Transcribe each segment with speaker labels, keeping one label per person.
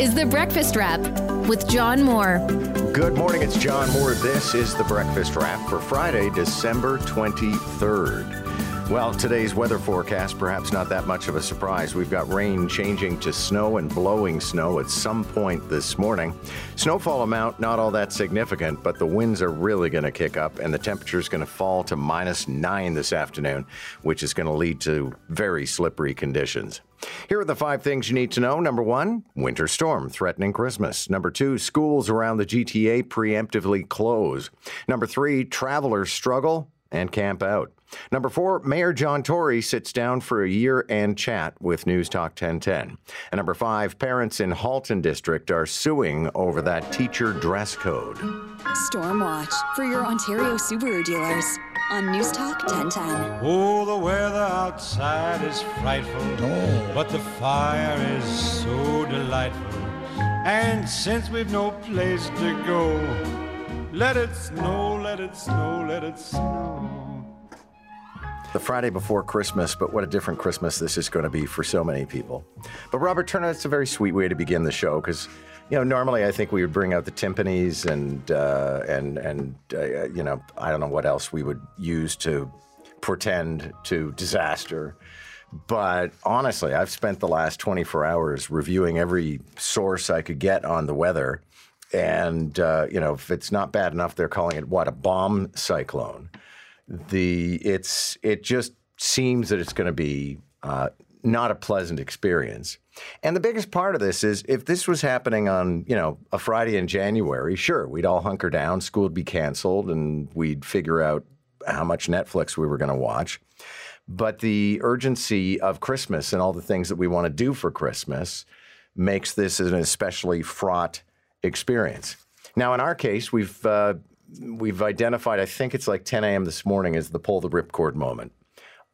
Speaker 1: is The Breakfast Wrap with John Moore.
Speaker 2: Good morning, it's John Moore. This is The Breakfast Wrap for Friday, December 23rd. Well, today's weather forecast, perhaps not that much of a surprise. We've got rain changing to snow and blowing snow at some point this morning. Snowfall amount, not all that significant, but the winds are really going to kick up and the temperature is going to fall to minus nine this afternoon, which is going to lead to very slippery conditions. Here are the five things you need to know. Number one, winter storm threatening Christmas. Number two, schools around the GTA preemptively close. Number three, travelers struggle and camp out. Number four, Mayor John Tory sits down for a year and chat with News Talk 1010. And number five, parents in Halton District are suing over that teacher dress code.
Speaker 3: Stormwatch for your Ontario Subaru dealers on News Talk 1010.
Speaker 4: Oh, the weather outside is frightful, but the fire is so delightful. And since we've no place to go, let it snow, let it snow, let it snow.
Speaker 2: The Friday before Christmas, but what a different Christmas this is going to be for so many people. But Robert Turner, it's a very sweet way to begin the show because, you know, normally I think we would bring out the timpanis and uh, and and uh, you know I don't know what else we would use to pretend to disaster. But honestly, I've spent the last 24 hours reviewing every source I could get on the weather. And, uh, you know, if it's not bad enough, they're calling it what, a bomb cyclone. The it's it just seems that it's going to be uh, not a pleasant experience. And the biggest part of this is if this was happening on, you know, a Friday in January, sure, we'd all hunker down, school would be canceled, and we'd figure out how much Netflix we were going to watch. But the urgency of Christmas and all the things that we want to do for Christmas makes this an especially fraught experience. Now, in our case, we've uh, we've identified. I think it's like 10 a.m. this morning is the pull the ripcord moment,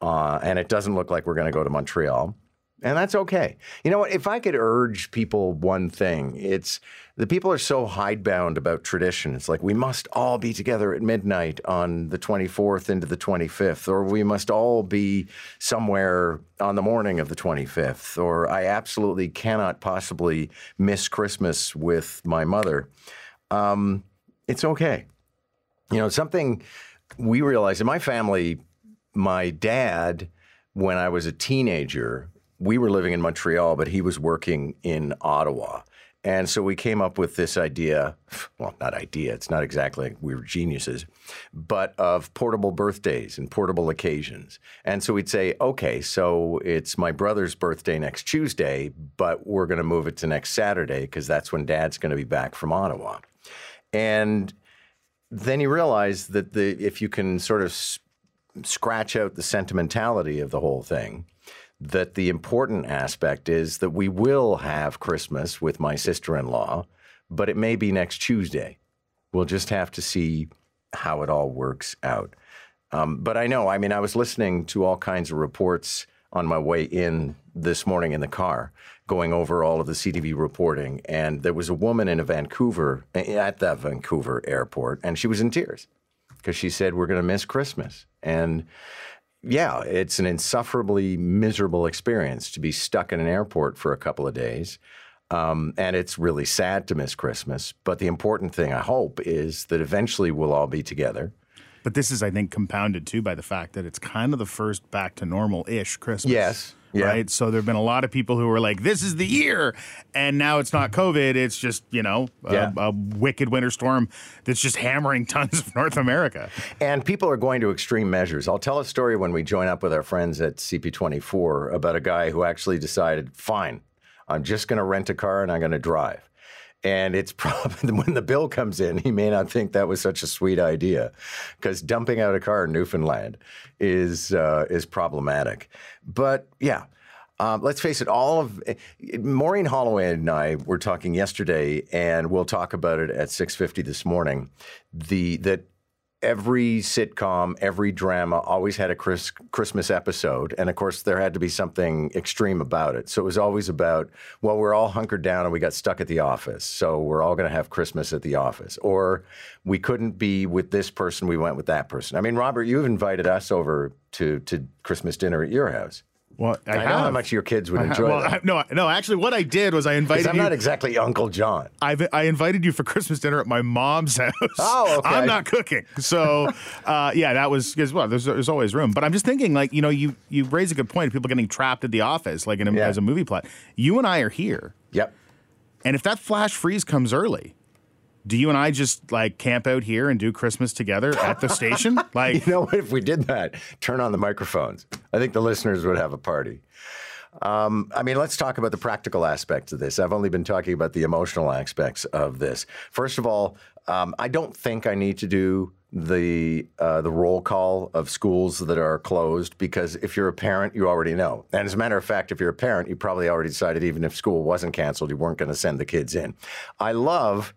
Speaker 2: uh, and it doesn't look like we're going to go to Montreal. And that's okay. You know what? If I could urge people one thing, it's the people are so hidebound about tradition. It's like we must all be together at midnight on the 24th into the 25th, or we must all be somewhere on the morning of the 25th, or I absolutely cannot possibly miss Christmas with my mother. Um, it's okay. You know, something we realized in my family, my dad, when I was a teenager, we were living in Montreal, but he was working in Ottawa. And so we came up with this idea well, not idea, it's not exactly we were geniuses, but of portable birthdays and portable occasions. And so we'd say, okay, so it's my brother's birthday next Tuesday, but we're going to move it to next Saturday because that's when dad's going to be back from Ottawa. And then you realize that the if you can sort of scratch out the sentimentality of the whole thing, that the important aspect is that we will have Christmas with my sister in law, but it may be next Tuesday. We'll just have to see how it all works out. Um, but I know, I mean, I was listening to all kinds of reports on my way in this morning in the car, going over all of the CTV reporting. And there was a woman in a Vancouver, at the Vancouver airport, and she was in tears because she said, We're going to miss Christmas. And yeah, it's an insufferably miserable experience to be stuck in an airport for a couple of days. Um, and it's really sad to miss Christmas. But the important thing, I hope, is that eventually we'll all be together.
Speaker 5: But this is, I think, compounded too by the fact that it's kind of the first back to normal ish Christmas.
Speaker 2: Yes. Yeah.
Speaker 5: Right. So there have been a lot of people who were like, this is the year. And now it's not COVID. It's just, you know, a,
Speaker 2: Yeah.
Speaker 5: a wicked winter storm that's just hammering tons of North America.
Speaker 2: And people are going to extreme measures. I'll tell a story when we join up with our friends at CP24 about a guy who actually decided, fine, I'm just going to rent a car and I'm going to drive. And it's probably when the bill comes in, he may not think that was such a sweet idea, because dumping out a car in Newfoundland is uh, is problematic. But yeah, um, let's face it. All of Maureen Holloway and I were talking yesterday, and we'll talk about it at six fifty this morning. The that every sitcom, every drama always had a Chris, Christmas episode. And of course, there had to be something extreme about it. So it was always about, well, we're all hunkered down and we got stuck at the office. So we're all going to have Christmas at the office. Or we couldn't be with this person, we went with that person. I mean, Robert, you've invited us over to, to Christmas dinner at your house.
Speaker 5: Well, I,
Speaker 2: I, know
Speaker 5: have.
Speaker 2: how much your kids would
Speaker 5: I
Speaker 2: enjoy
Speaker 5: well. I- no, no. Actually, what I did was I invited
Speaker 2: I'm
Speaker 5: you.
Speaker 2: not exactly Uncle John.
Speaker 5: I've, I invited you for Christmas dinner at my mom's house.
Speaker 2: Oh, okay.
Speaker 5: I'm not cooking, so uh, yeah, that was because well, there's, there's always room. But I'm just thinking, like you know, you you raise a good point. of People getting trapped at the office, like in a,
Speaker 2: Yeah.
Speaker 5: as a movie plot. You and I are here,
Speaker 2: Yep.
Speaker 5: and if that flash freeze comes early, do you and I just like camp out here and do Christmas together at the station? Like,
Speaker 2: You know what? If we did that, turn on the microphones. I think the listeners would have a party. Um, I mean, let's talk about the practical aspects of this. I've only been talking about the emotional aspects of this. First of all, um, I don't think I need to do the uh, the roll call of schools that are closed because if you're a parent, you already know. And as a matter of fact, if you're a parent, you probably already decided even if school wasn't canceled, you weren't going to send the kids in. I love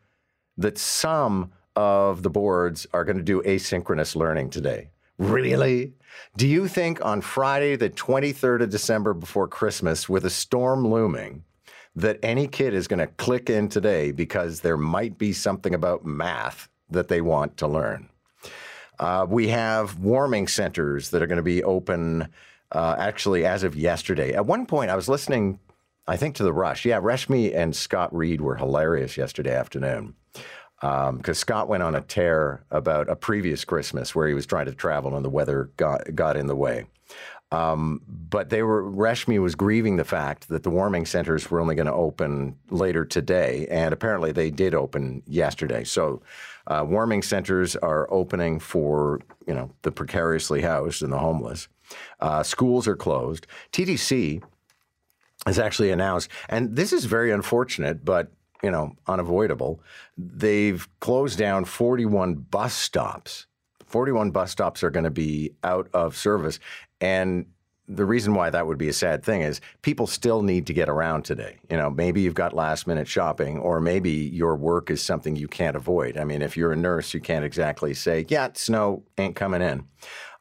Speaker 2: that some of the boards are going to do asynchronous learning today. Really? Do you think on Friday, the 23rd of December before Christmas, with a storm looming, that any kid is going to click in today because there might be something about math that they want to learn? Uh, we have warming centers that are going to be open uh, actually as of yesterday. At one point, I was listening, I think, to the Rush. Yeah, Reshmi and Scott Reid were hilarious yesterday afternoon because Scott went on a tear about a previous Christmas where he was trying to travel and the weather got, got in the way. Um, but they were Reshmi was grieving the fact that the warming centers were only going to open later today, and apparently they did open yesterday. So, uh, warming centers are opening for you know the precariously housed and the homeless. Uh, schools are closed. TTC has actually announced, and this is very unfortunate, but you know unavoidable. They've closed down 41 bus stops. 41 bus stops are going to be out of service, and the reason why that would be a sad thing is people still need to get around today. You know, maybe you've got last minute shopping, or maybe your work is something you can't avoid. I mean, if you're a nurse, you can't exactly say, "Yeah, snow ain't coming in."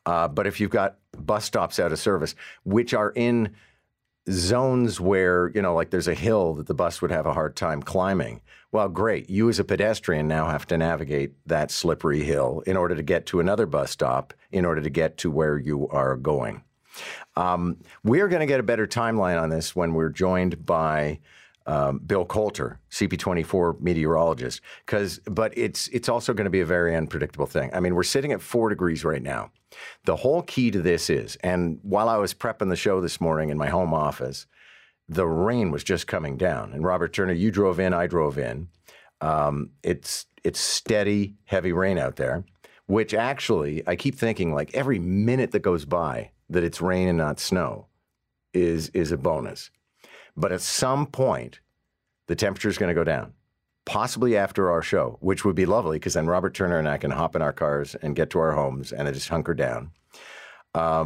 Speaker 2: Uh, but if you've got bus stops out of service, which are in zones where, you know, like there's a hill that the bus would have a hard time climbing. Well, great. You as a pedestrian now have to navigate that slippery hill in order to get to another bus stop, in order to get to where you are going. Um, we're going to get a better timeline on this when we're joined by um, Bill Coulter, CP24 meteorologist. Because, but it's it's also going to be a very unpredictable thing. I mean, we're sitting at four degrees right now. The whole key to this is, and while I was prepping the show this morning in my home office, the rain was just coming down. And Robert Turner, you drove in, I drove in. Um, it's it's steady, heavy rain out there, which actually I keep thinking like every minute that goes by that it's rain and not snow is is a bonus. But at some point, the temperature is going to go down, possibly after our show, which would be lovely because then Robert Turner and I can hop in our cars and get to our homes and just hunker down.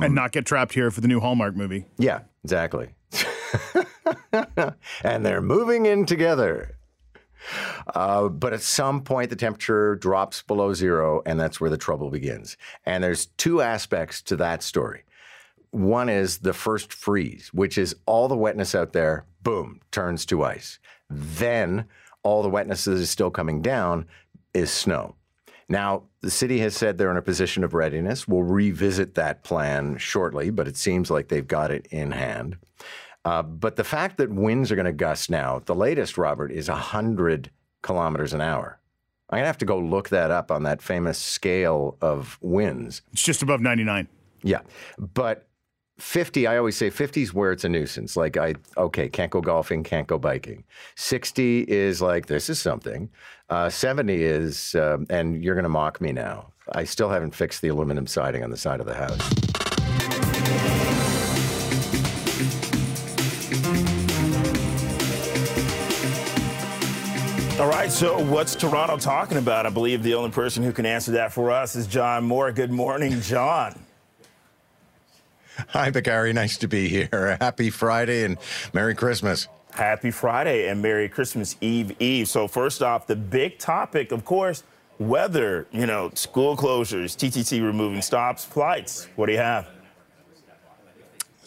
Speaker 5: and not get trapped here for the new Hallmark movie.
Speaker 2: Yeah, exactly. and they're moving in together. Uh, but at some point, the temperature drops below zero, and that's where the trouble begins. And there's two aspects to that story. One is the first freeze, which is all the wetness out there, boom, turns to ice. Then all the wetness that is still coming down is snow. Now, the city has said they're in a position of readiness. We'll revisit that plan shortly, but it seems like they've got it in hand. Uh, but the fact that winds are going to gust now, the latest, Robert, is 100 kilometers an hour. I'm going to have to go look that up on that famous scale of winds.
Speaker 5: It's just above 99.
Speaker 2: Yeah. But 50, I always say 50 is where it's a nuisance. Like, I, okay, can't go golfing, can't go biking. 60 is like, this is something. Uh, 70 is, um, and you're going to mock me now. I still haven't fixed the aluminum siding on the side of the house.
Speaker 6: All right, so what's Toronto talking about? I believe the only person who can answer that for us is John Moore. Good morning, John.
Speaker 2: Hi, Bakari. Nice to be here. Happy Friday and Merry Christmas.
Speaker 6: Happy Friday and Merry Christmas Eve Eve. So first off, the big topic, of course, weather, you know, school closures, TTC removing stops, flights. What do you have?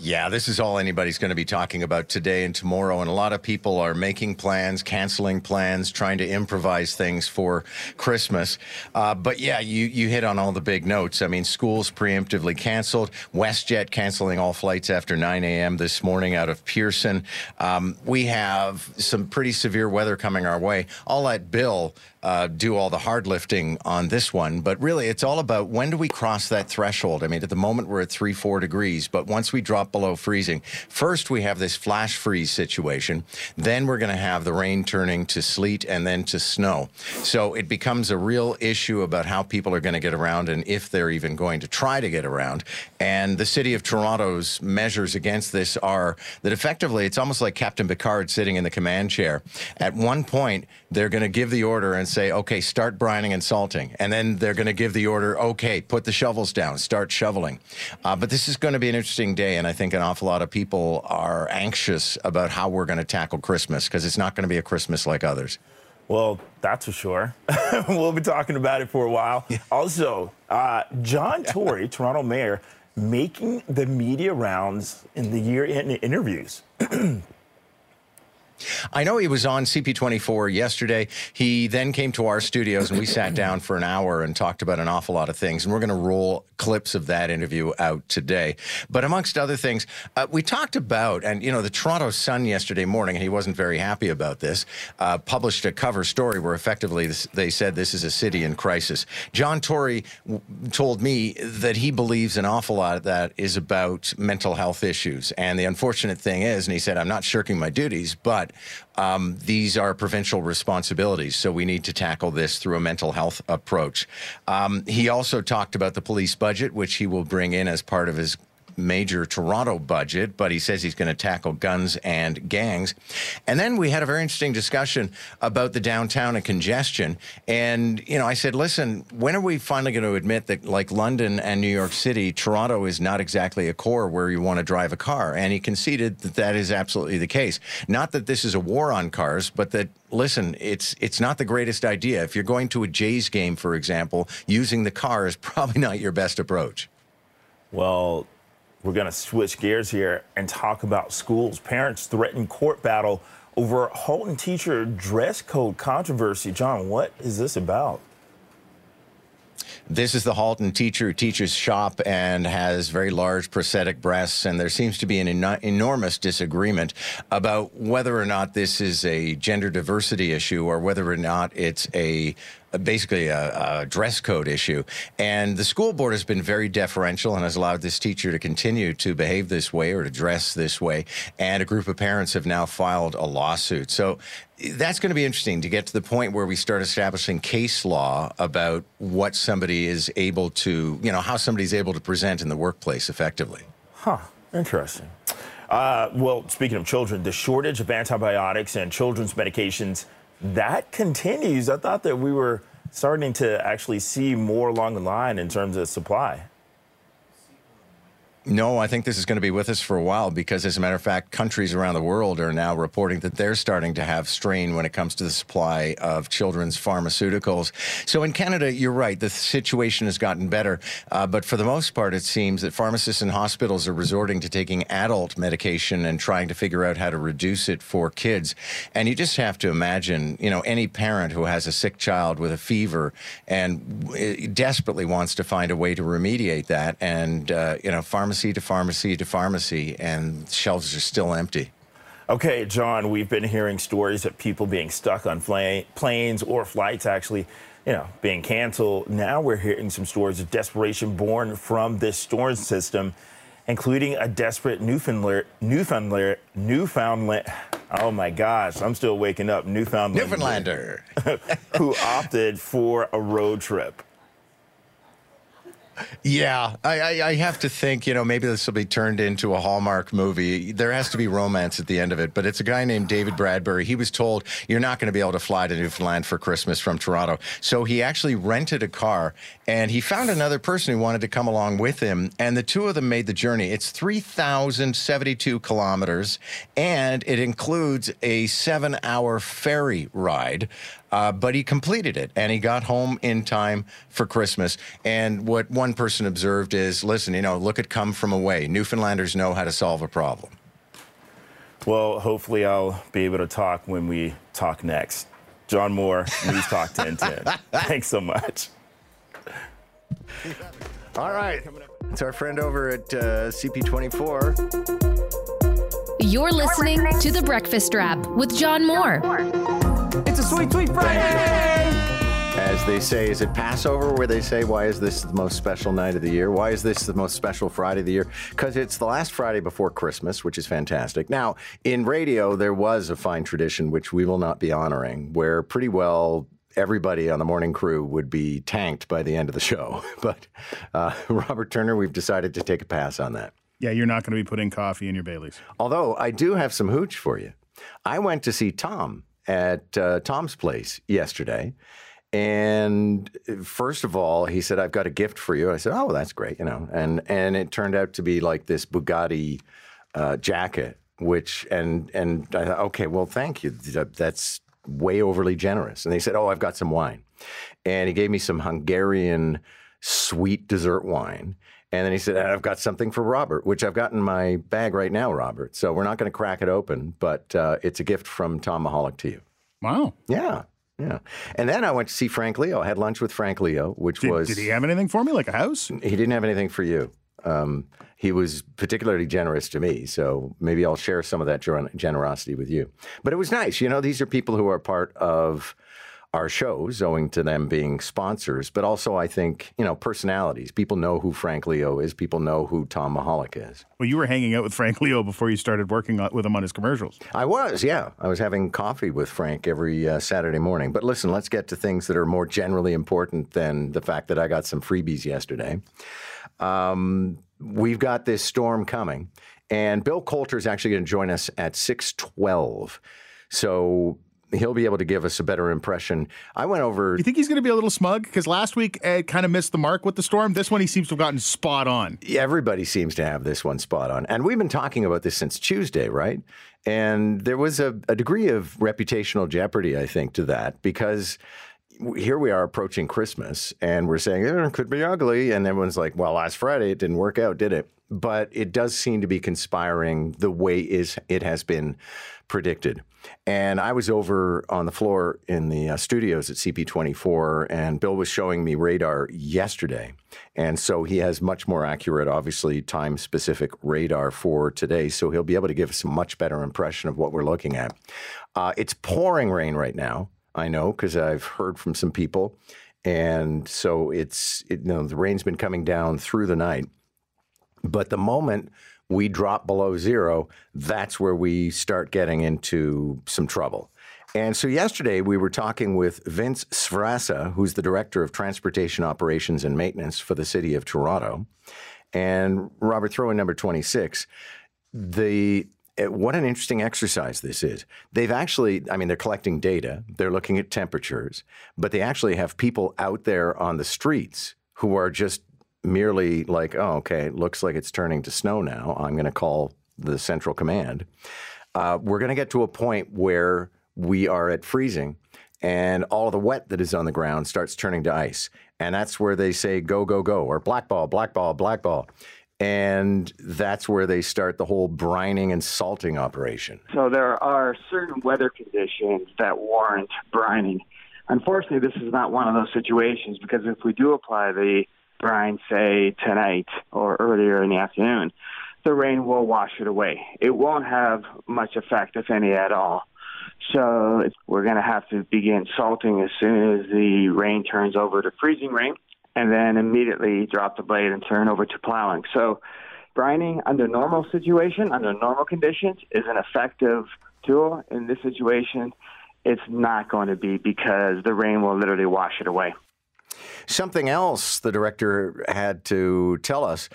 Speaker 2: Yeah, this is all anybody's going to be talking about today and tomorrow. And a lot of people are making plans, canceling plans, trying to improvise things for Christmas. Uh, but yeah, you, you hit on all the big notes. I mean, schools preemptively canceled, WestJet canceling all flights after 9 a.m. this morning out of Pearson. Um, we have some pretty severe weather coming our way. I'll let Bill uh, do all the hard lifting on this one. But really, it's all about when do we cross that threshold? I mean, at the moment, we're at three, four degrees. But once we drop below freezing, first we have this flash freeze situation. Then we're going to have the rain turning to sleet and then to snow. So it becomes a real issue about how people are going to get around and if they're even going to try to get around. And the city of Toronto's measures against this are that effectively it's almost like Captain Picard sitting in the command chair. At one point, they're going to give the order and say, okay, start brining and salting. And then they're going to give the order, okay, put the shovels down, start shoveling. Uh, but this is going to be an interesting day. And I think an awful lot of people are anxious about how we're going to tackle Christmas because it's not going to be a Christmas like others.
Speaker 6: Well, that's for sure. we'll be talking about it for a while. Yeah. Also, uh, John Tory, Toronto mayor, making the media rounds in the year in interviews.
Speaker 2: I know he was on CP24 yesterday. He then came to our studios and we sat down for an hour and talked about an awful lot of things. And we're going to roll clips of that interview out today. But amongst other things, uh, we talked about, and you know, the Toronto Sun yesterday morning, and he wasn't very happy about this, uh, published a cover story where effectively this, they said this is a city in crisis. John Tory told me that he believes an awful lot of that is about mental health issues. And the unfortunate thing is, and he said, I'm not shirking my duties, but um, these are provincial responsibilities. So we need to tackle this through a mental health approach. Um, he also talked about the police budget, which he will bring in as part of his major Toronto budget, but he says he's going to tackle guns and gangs. And then we had a very interesting discussion about the downtown and congestion. And, you know, I said, listen, when are we finally going to admit that, like London and New York City, Toronto is not exactly a core where you want to drive a car? And he conceded that that is absolutely the case. Not that this is a war on cars, but that listen, it's it's not the greatest idea. If you're going to a Jays game, for example, using the car is probably not your best approach.
Speaker 6: Well, we're going to switch gears here and talk about schools. Parents threaten court battle over Halton teacher dress code controversy. John, what is this about?
Speaker 2: This is the Halton teacher who teaches shop and has very large prosthetic breasts. And there seems to be an en- enormous disagreement about whether or not this is a gender diversity issue or whether or not it's a basically a, a, dress code issue. And the school board has been very deferential and has allowed this teacher to continue to behave this way or to dress this way. And a group of parents have now filed a lawsuit. So that's going to be interesting to get to the point where we start establishing case law about what somebody is able to, you know, how somebody's able to present in the workplace effectively.
Speaker 6: Huh. Interesting. Uh, well, speaking of children, the shortage of antibiotics and children's medications that continues. I thought that we were starting to actually see more along the line in terms of supply.
Speaker 2: No, I think this is going to be with us for a while because, as a matter of fact, countries around the world are now reporting that they're starting to have strain when it comes to the supply of children's pharmaceuticals. So, in Canada, you're right, the situation has gotten better. Uh, but for the most part, it seems that pharmacists and hospitals are resorting to taking adult medication and trying to figure out how to reduce it for kids. And you just have to imagine, you know, any parent who has a sick child with a fever and uh, desperately wants to find a way to remediate that. And, uh, you know, pharmacists pharmacy to pharmacy to pharmacy, and shelves are still empty.
Speaker 6: Okay, John, we've been hearing stories of people being stuck on planes or flights actually, you know, being canceled. Now we're hearing some stories of desperation born from this storm system, including a desperate Newfoundland, Newfoundlander, Newfoundland. Oh my gosh, I'm still waking up. Newfoundland,
Speaker 2: Newfoundlander.
Speaker 6: who opted for a road trip.
Speaker 2: Yeah, I, I, I, have to think, you know, maybe this will be turned into a Hallmark movie. There has to be romance at the end of it, but it's a guy named David Bradbury. He was told, you're not going to be able to fly to Newfoundland for Christmas from Toronto. So he actually rented a car and he found another person who wanted to come along with him. And the two of them made the journey. It's 3,072 kilometers and it includes a seven hour ferry ride. Uh, but he completed it and he got home in time for Christmas. And what one person observed is listen, you know, look at come from away. Newfoundlanders know how to solve a problem.
Speaker 6: Well, hopefully, I'll be able to talk when we talk next. John Moore, News Talk 1010. Thanks so much.
Speaker 2: All right. It's our friend over at uh, CP24.
Speaker 1: You're listening to The Breakfast Wrap with John Moore.
Speaker 7: It's a sweet, sweet Friday!
Speaker 2: As they say, is it Passover where they say, why is this the most special night of the year? Why is this the most special Friday of the year? Because it's the last Friday before Christmas, which is fantastic. Now, in radio, there was a fine tradition which we will not be honoring, where pretty well everybody on the morning crew would be tanked by the end of the show. But uh, Robert Turner, we've decided to take a pass on that.
Speaker 5: Yeah, you're not going to be putting coffee in your Baileys.
Speaker 2: Although I do have some hooch for you. I went to see Tom at uh, Tom's place yesterday. And first of all, he said, "I've got a gift for you." I said, "Oh, that's great," you know. And and it turned out to be like this Bugatti uh, jacket, which and and I thought, okay, well, thank you. That's way overly generous. And they said, "Oh, I've got some wine," and he gave me some Hungarian sweet dessert wine. And then he said, I've got something for Robert, which I've got in my bag right now, Robert. So we're not going to crack it open, but uh, it's a gift from Tom Mihalik to you.
Speaker 5: Wow.
Speaker 2: Yeah. Yeah. And then I went to see Frank Leo. I had lunch with Frank Leo, which
Speaker 5: Did,
Speaker 2: was.
Speaker 5: did he have anything for me, like a house?
Speaker 2: He didn't have anything for you. Um, he was particularly generous to me, so maybe I'll share some of that gener- generosity with you. But it was nice. You know, these are people who are part of our shows, owing to them being sponsors, but also I think, you know, personalities. People know who Frank Leo is, people know who Tom Mihalik is.
Speaker 5: Well, you were hanging out with Frank Leo before you started working on, with him on his commercials.
Speaker 2: I was, yeah. I was having coffee with Frank every uh, Saturday morning. But listen, let's get to things that are more generally important than the fact that I got some freebies yesterday. Um, we've got this storm coming, and Bill Coulter is actually going to join us at 612. So he'll be able to give us a better impression. I went over.
Speaker 5: You think he's going to be a little smug? Because last week Ed kind of missed the mark with the storm. This one he seems to have gotten spot on.
Speaker 2: Everybody seems to have this one spot on. And we've been talking about this since Tuesday, right? And there was a, a degree of reputational jeopardy, I think, to that because here we are approaching Christmas and we're saying eh, it could be ugly. And everyone's like, well, last Friday it didn't work out, did it? But it does seem to be conspiring the way is it has been predicted. And I was over on the floor in the uh, studios at CP24, and Bill was showing me radar yesterday. And so he has much more accurate, obviously, time specific radar for today. So he'll be able to give us a much better impression of what we're looking at. Uh, it's pouring rain right now. I know because I've heard from some people. And so it's, it, you know, the rain's been coming down through the night. But the moment we drop below zero, that's where we start getting into some trouble. And so yesterday we were talking with Vince Sferrazza, who's the director of transportation operations and maintenance for the city of Toronto. And Robert, throw in number 26. The what an interesting exercise this is. They've actually, I mean, they're collecting data, they're looking at temperatures, but they actually have people out there on the streets who are just merely like, oh, okay, it looks like it's turning to snow now. I'm going to call the central command. Uh, we're going to get to a point where we are at freezing and all the wet that is on the ground starts turning to ice. And that's where they say, go, go, go, or black ball, black ball, black ball. And that's where they start the whole brining and salting operation.
Speaker 8: So there are certain weather conditions that warrant brining. Unfortunately, this is not one of those situations because if we do apply the brine, say tonight or earlier in the afternoon, the rain will wash it away. It won't have much effect, if any at all. So we're going to have to begin salting as soon as the rain turns over to freezing rain, and then immediately drop the blade and turn over to plowing. So brining under normal situation, under normal conditions, is an effective tool. In this situation, it's not going to be because the rain will literally wash it away.
Speaker 2: Something else the director had to tell us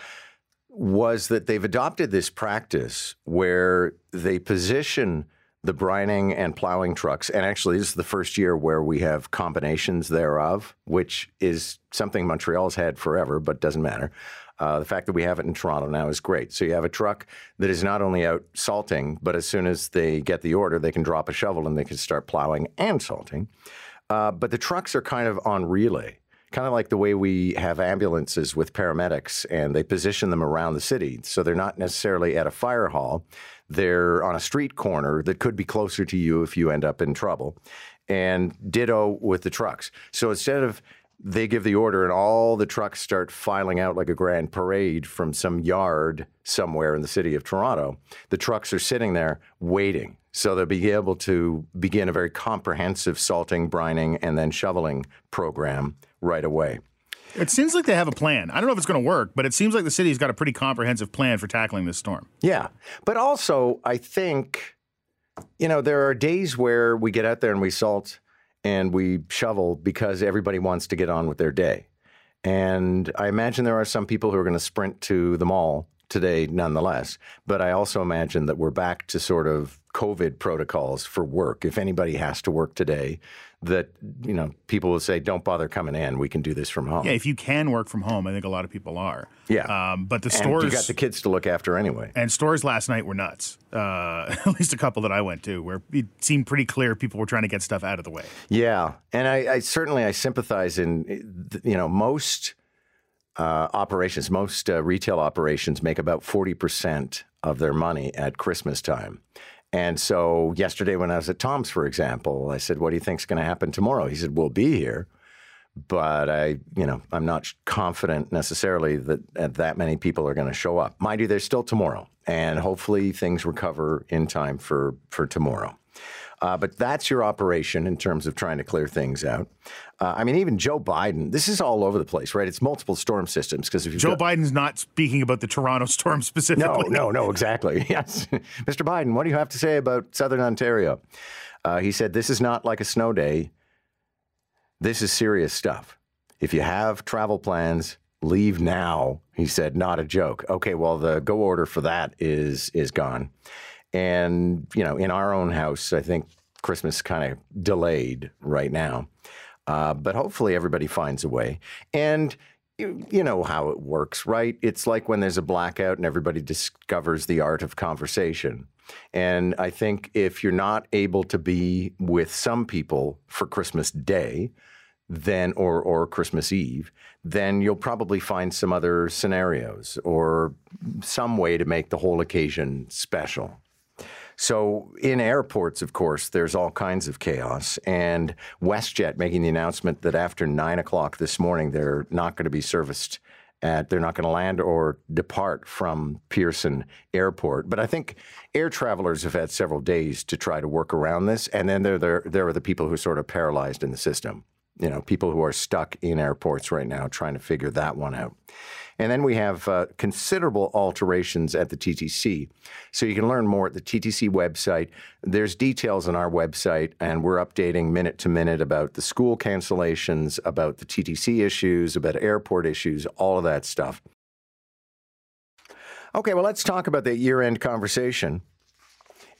Speaker 2: was that they've adopted this practice where they position the brining and plowing trucks. And actually, this is the first year where we have combinations thereof, which is something Montreal's had forever, but doesn't matter. Uh, the fact that we have it in Toronto now is great. So you have a truck that is not only out salting, but as soon as they get the order, they can drop a shovel and they can start plowing and salting. Uh, but the trucks are kind of on relay, kind of like the way we have ambulances with paramedics and they position them around the city. So they're not necessarily at a fire hall, they're on a street corner that could be closer to you if you end up in trouble. And ditto with the trucks. So instead of they give the order and all the trucks start filing out like a grand parade from some yard somewhere in the city of Toronto. The trucks are sitting there waiting. So they'll be able to begin a very comprehensive salting, brining, and then shoveling program right away.
Speaker 5: It seems like they have a plan. I don't know if it's going to work, but it seems like the city's got a pretty comprehensive plan for tackling this storm.
Speaker 2: Yeah. But also, I think, you know, there are days where we get out there and we salt and we shovel because everybody wants to get on with their day. And I imagine there are some people who are going to sprint to the mall today nonetheless. But I also imagine that we're back to sort of COVID protocols for work. If anybody has to work today, that you know people will say, "Don't bother coming in. We can do this from home."
Speaker 5: Yeah, if you can work from home, I think a lot of people are.
Speaker 2: Yeah,
Speaker 5: um, but the
Speaker 2: and
Speaker 5: stores
Speaker 2: you got the kids to look after anyway.
Speaker 5: And stores last night were nuts. Uh, at least a couple that I went to, where it seemed pretty clear people were trying to get stuff out of the way.
Speaker 2: Yeah, and I, I certainly I sympathize in you know most. Uh, operations, most uh, retail operations make about 40% of their money at Christmas time. And so yesterday, when I was at Tom's, for example, I said, "What do you think's going to happen tomorrow?" He said, "We'll be here." But I, you know, I'm not confident necessarily that that many people are going to show up. Mind you, there's still tomorrow, and hopefully things recover in time for for tomorrow. Uh, but that's your operation in terms of trying to clear things out. Uh, I mean, even Joe Biden, this is all over the place, right? It's multiple storm systems because if you
Speaker 5: Joe got, Biden's not speaking about the Toronto storm specifically.
Speaker 2: No, no, no, exactly. Yes, Mr. Biden, what do you have to say about Southern Ontario? Uh, he said, "This is not like a snow day. This is serious stuff. If you have travel plans." Leave now, he said, not a joke. Okay, well, the go order for that is is gone. And, you know, in our own house, I think Christmas kind of delayed right now. Uh, but hopefully everybody finds a way. And you, you know how it works, right? It's like when there's a blackout and everybody discovers the art of conversation. And I think if you're not able to be with some people for Christmas Day, then or or Christmas Eve, then you'll probably find some other scenarios or some way to make the whole occasion special. So, in airports, of course, there's all kinds of chaos. And WestJet making the announcement that after nine o'clock this morning, they're not going to be serviced at, they're not going to land or depart from Pearson Airport. But I think air travelers have had several days to try to work around this. And then there, there, there are the people who are sort of paralyzed in the system. You know, people who are stuck in airports right now trying to figure that one out. And then we have uh, considerable alterations at the TTC. So you can learn more at the TTC website. There's details on our website, and we're updating minute to minute about the school cancellations, about the TTC issues, about airport issues, all of that stuff. Okay, well, let's talk about the year end conversation.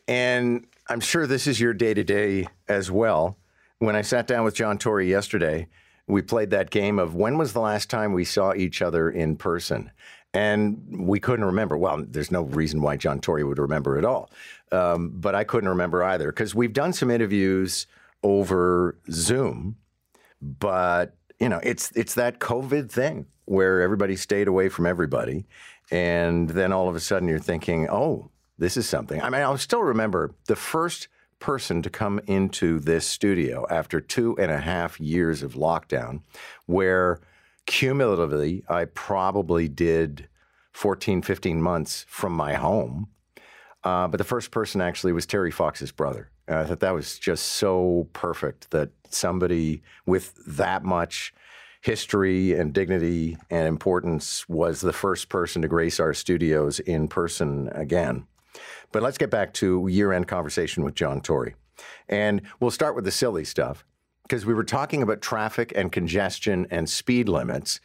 Speaker 2: And I'm sure this is your day to day as well. When I sat down with John Tory yesterday, we played that game of when was the last time we saw each other in person? And we couldn't remember. Well, there's no reason why John Tory would remember at all. Um, but I couldn't remember either because we've done some interviews over Zoom, but you know, it's it's that COVID thing where everybody stayed away from everybody, and then all of a sudden you're thinking, oh, this is something. I mean, I'll still remember the first person to come into this studio after two and a half years of lockdown, where cumulatively I probably did 14, 15 months from my home. Uh, but the first person actually was Terry Fox's brother. And I thought that was just so perfect that somebody with that much history and dignity and importance was the first person to grace our studios in person again. But let's get back to year end conversation with John Tory. And we'll start with the silly stuff because we were talking about traffic and congestion and speed limits.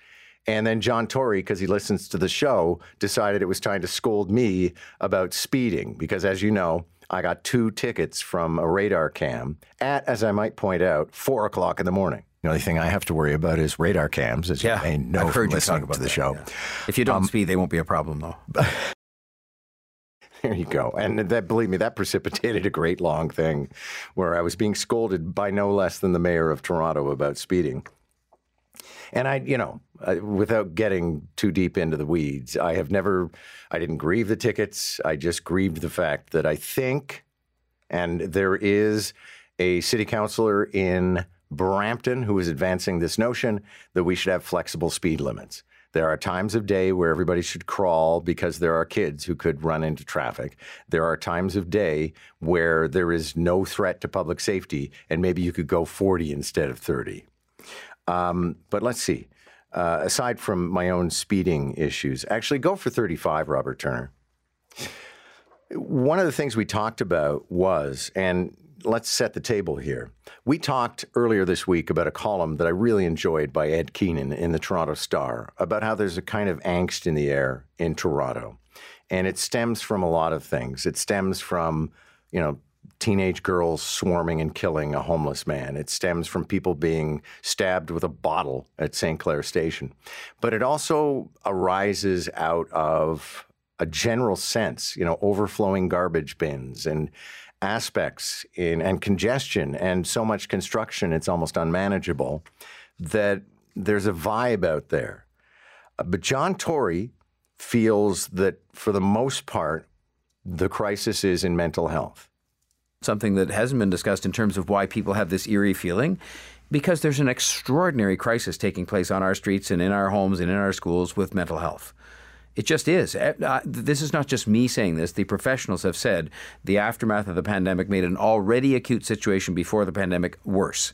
Speaker 2: And then John Tory, because he listens to the show, decided it was time to scold me about speeding because, as you know, I got two tickets from a radar cam at, as I might point out, four o'clock in the morning. The only thing I have to worry about is radar cams, as
Speaker 9: yeah,
Speaker 2: you may know
Speaker 9: I've heard you
Speaker 2: listening
Speaker 9: talk about
Speaker 2: to the
Speaker 9: that,
Speaker 2: show.
Speaker 9: yeah. If you don't um, speed, they won't be a problem, though.
Speaker 2: There you go. And that, believe me, that precipitated a great long thing where I was being scolded by no less than the mayor of Toronto about speeding. And I, you know, uh, without getting too deep into the weeds, I have never, I didn't grieve the tickets. I just grieved the fact that I think, and there is a city councilor in Brampton who is advancing this notion that we should have flexible speed limits. There are times of day where everybody should crawl because there are kids who could run into traffic. There are times of day where there is no threat to public safety, and maybe you could go 40 instead of 30. Um, but let's see. Uh, aside from my own speeding issues, actually go for 35, Robert Turner. One of the things we talked about was, and let's set the table here. We talked earlier this week about a column that I really enjoyed by Ed Keenan in the Toronto Star about how there's a kind of angst in the air in Toronto. And it stems from a lot of things. It stems from, you know, teenage girls swarming and killing a homeless man. It stems from people being stabbed with a bottle at St. Clair Station. But it also arises out of a general sense, you know, overflowing garbage bins and aspects in and congestion and so much construction it's almost unmanageable that there's a vibe out there. Uh, but John Tory feels that for the most part the crisis is in mental health
Speaker 9: something that hasn't been discussed in terms of why people have this eerie feeling. Because there's an extraordinary crisis taking place on our streets and in our homes and in our schools with mental health. It just is. Uh, this is not just me saying this. The professionals have said the aftermath of the pandemic made an already acute situation before the pandemic worse.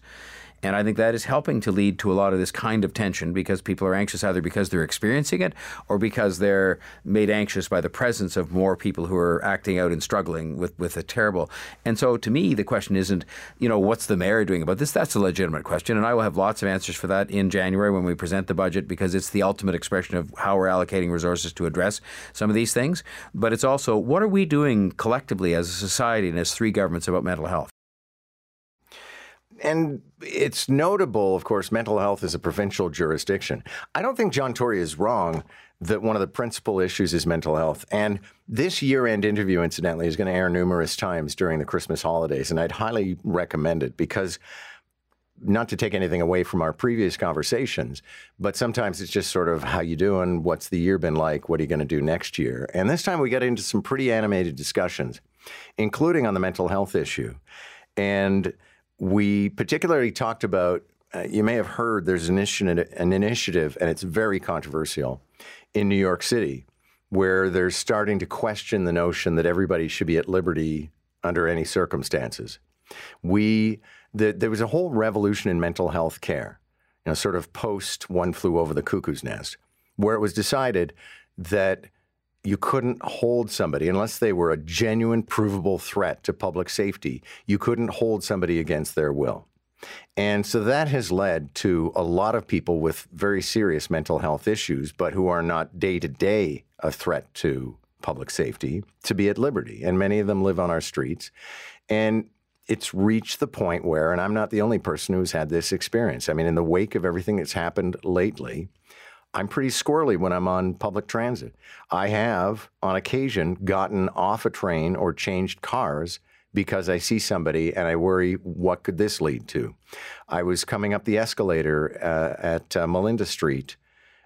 Speaker 9: And I think that is helping to lead to a lot of this kind of tension because people are anxious either because they're experiencing it or because they're made anxious by the presence of more people who are acting out and struggling with, with a terrible. And so to me, the question isn't, you know, what's the mayor doing about this? That's a legitimate question. And I will have lots of answers for that in January when we present the budget because it's the ultimate expression of how we're allocating resources to address some of these things. But it's also what are we doing collectively as a society and as three governments about mental health?
Speaker 2: And it's notable, of course, mental health is a provincial jurisdiction. I don't think John Tory is wrong that one of the principal issues is mental health. And this year end interview, incidentally, is going to air numerous times during the Christmas holidays. And I'd highly recommend it because not to take anything away from our previous conversations, but sometimes it's just sort of how you doing, what's the year been like, what are you going to do next year? And this time we got into some pretty animated discussions, including on the mental health issue. And we particularly talked about, uh, you may have heard there's an initiative, an initiative, and it's very controversial in New York City, where they're starting to question the notion that everybody should be at liberty under any circumstances. We, the, there was a whole revolution in mental health care, you know, sort of post One Flew Over the Cuckoo's Nest, where it was decided that you couldn't hold somebody unless they were a genuine, provable threat to public safety. You couldn't hold somebody against their will. And so that has led to a lot of people with very serious mental health issues, but who are not day to day a threat to public safety, to be at liberty. And many of them live on our streets. And it's reached the point where, and I'm not the only person who's had this experience. I mean, in the wake of everything that's happened lately, I'm pretty squirrely when I'm on public transit. I have, on occasion, gotten off a train or changed cars because I see somebody and I worry, what could this lead to? I was coming up the escalator uh, at uh, Melinda Street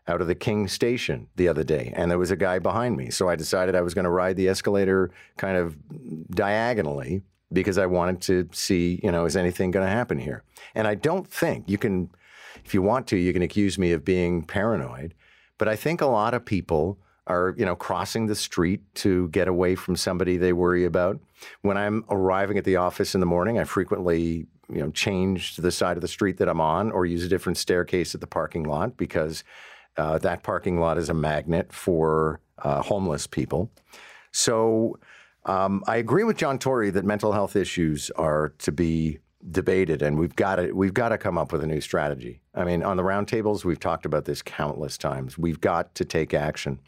Speaker 2: out of the King Station the other day, and there was a guy behind me. So I decided I was going to ride the escalator kind of diagonally because I wanted to see, you know, is anything going to happen here? And I don't think you can if you want to, you can accuse me of being paranoid. But I think a lot of people are, you know, crossing the street to get away from somebody they worry about. When I'm arriving at the office in the morning, I frequently, you know, change the side of the street that I'm on or use a different staircase at the parking lot because uh, that parking lot is a magnet for uh, homeless people. So um, I agree with John Tory that mental health issues are to be debated, and we've got to we've got to come up with a new strategy. I mean, on the roundtables, we've talked about this countless times. We've got to take action,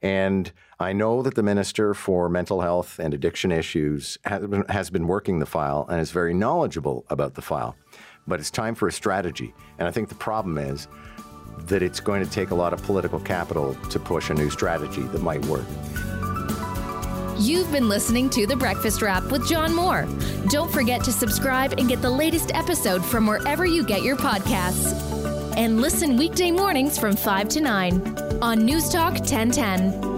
Speaker 2: and I know that the minister for mental health and addiction issues has been, has been working the file and is very knowledgeable about the file. But it's time for a strategy, and I think the problem is that it's going to take a lot of political capital to push a new strategy that might work.
Speaker 1: You've been listening to The Breakfast Wrap with John Moore. Don't forget to subscribe and get the latest episode from wherever you get your podcasts. And listen weekday mornings from 5 to 9 on News Talk 1010.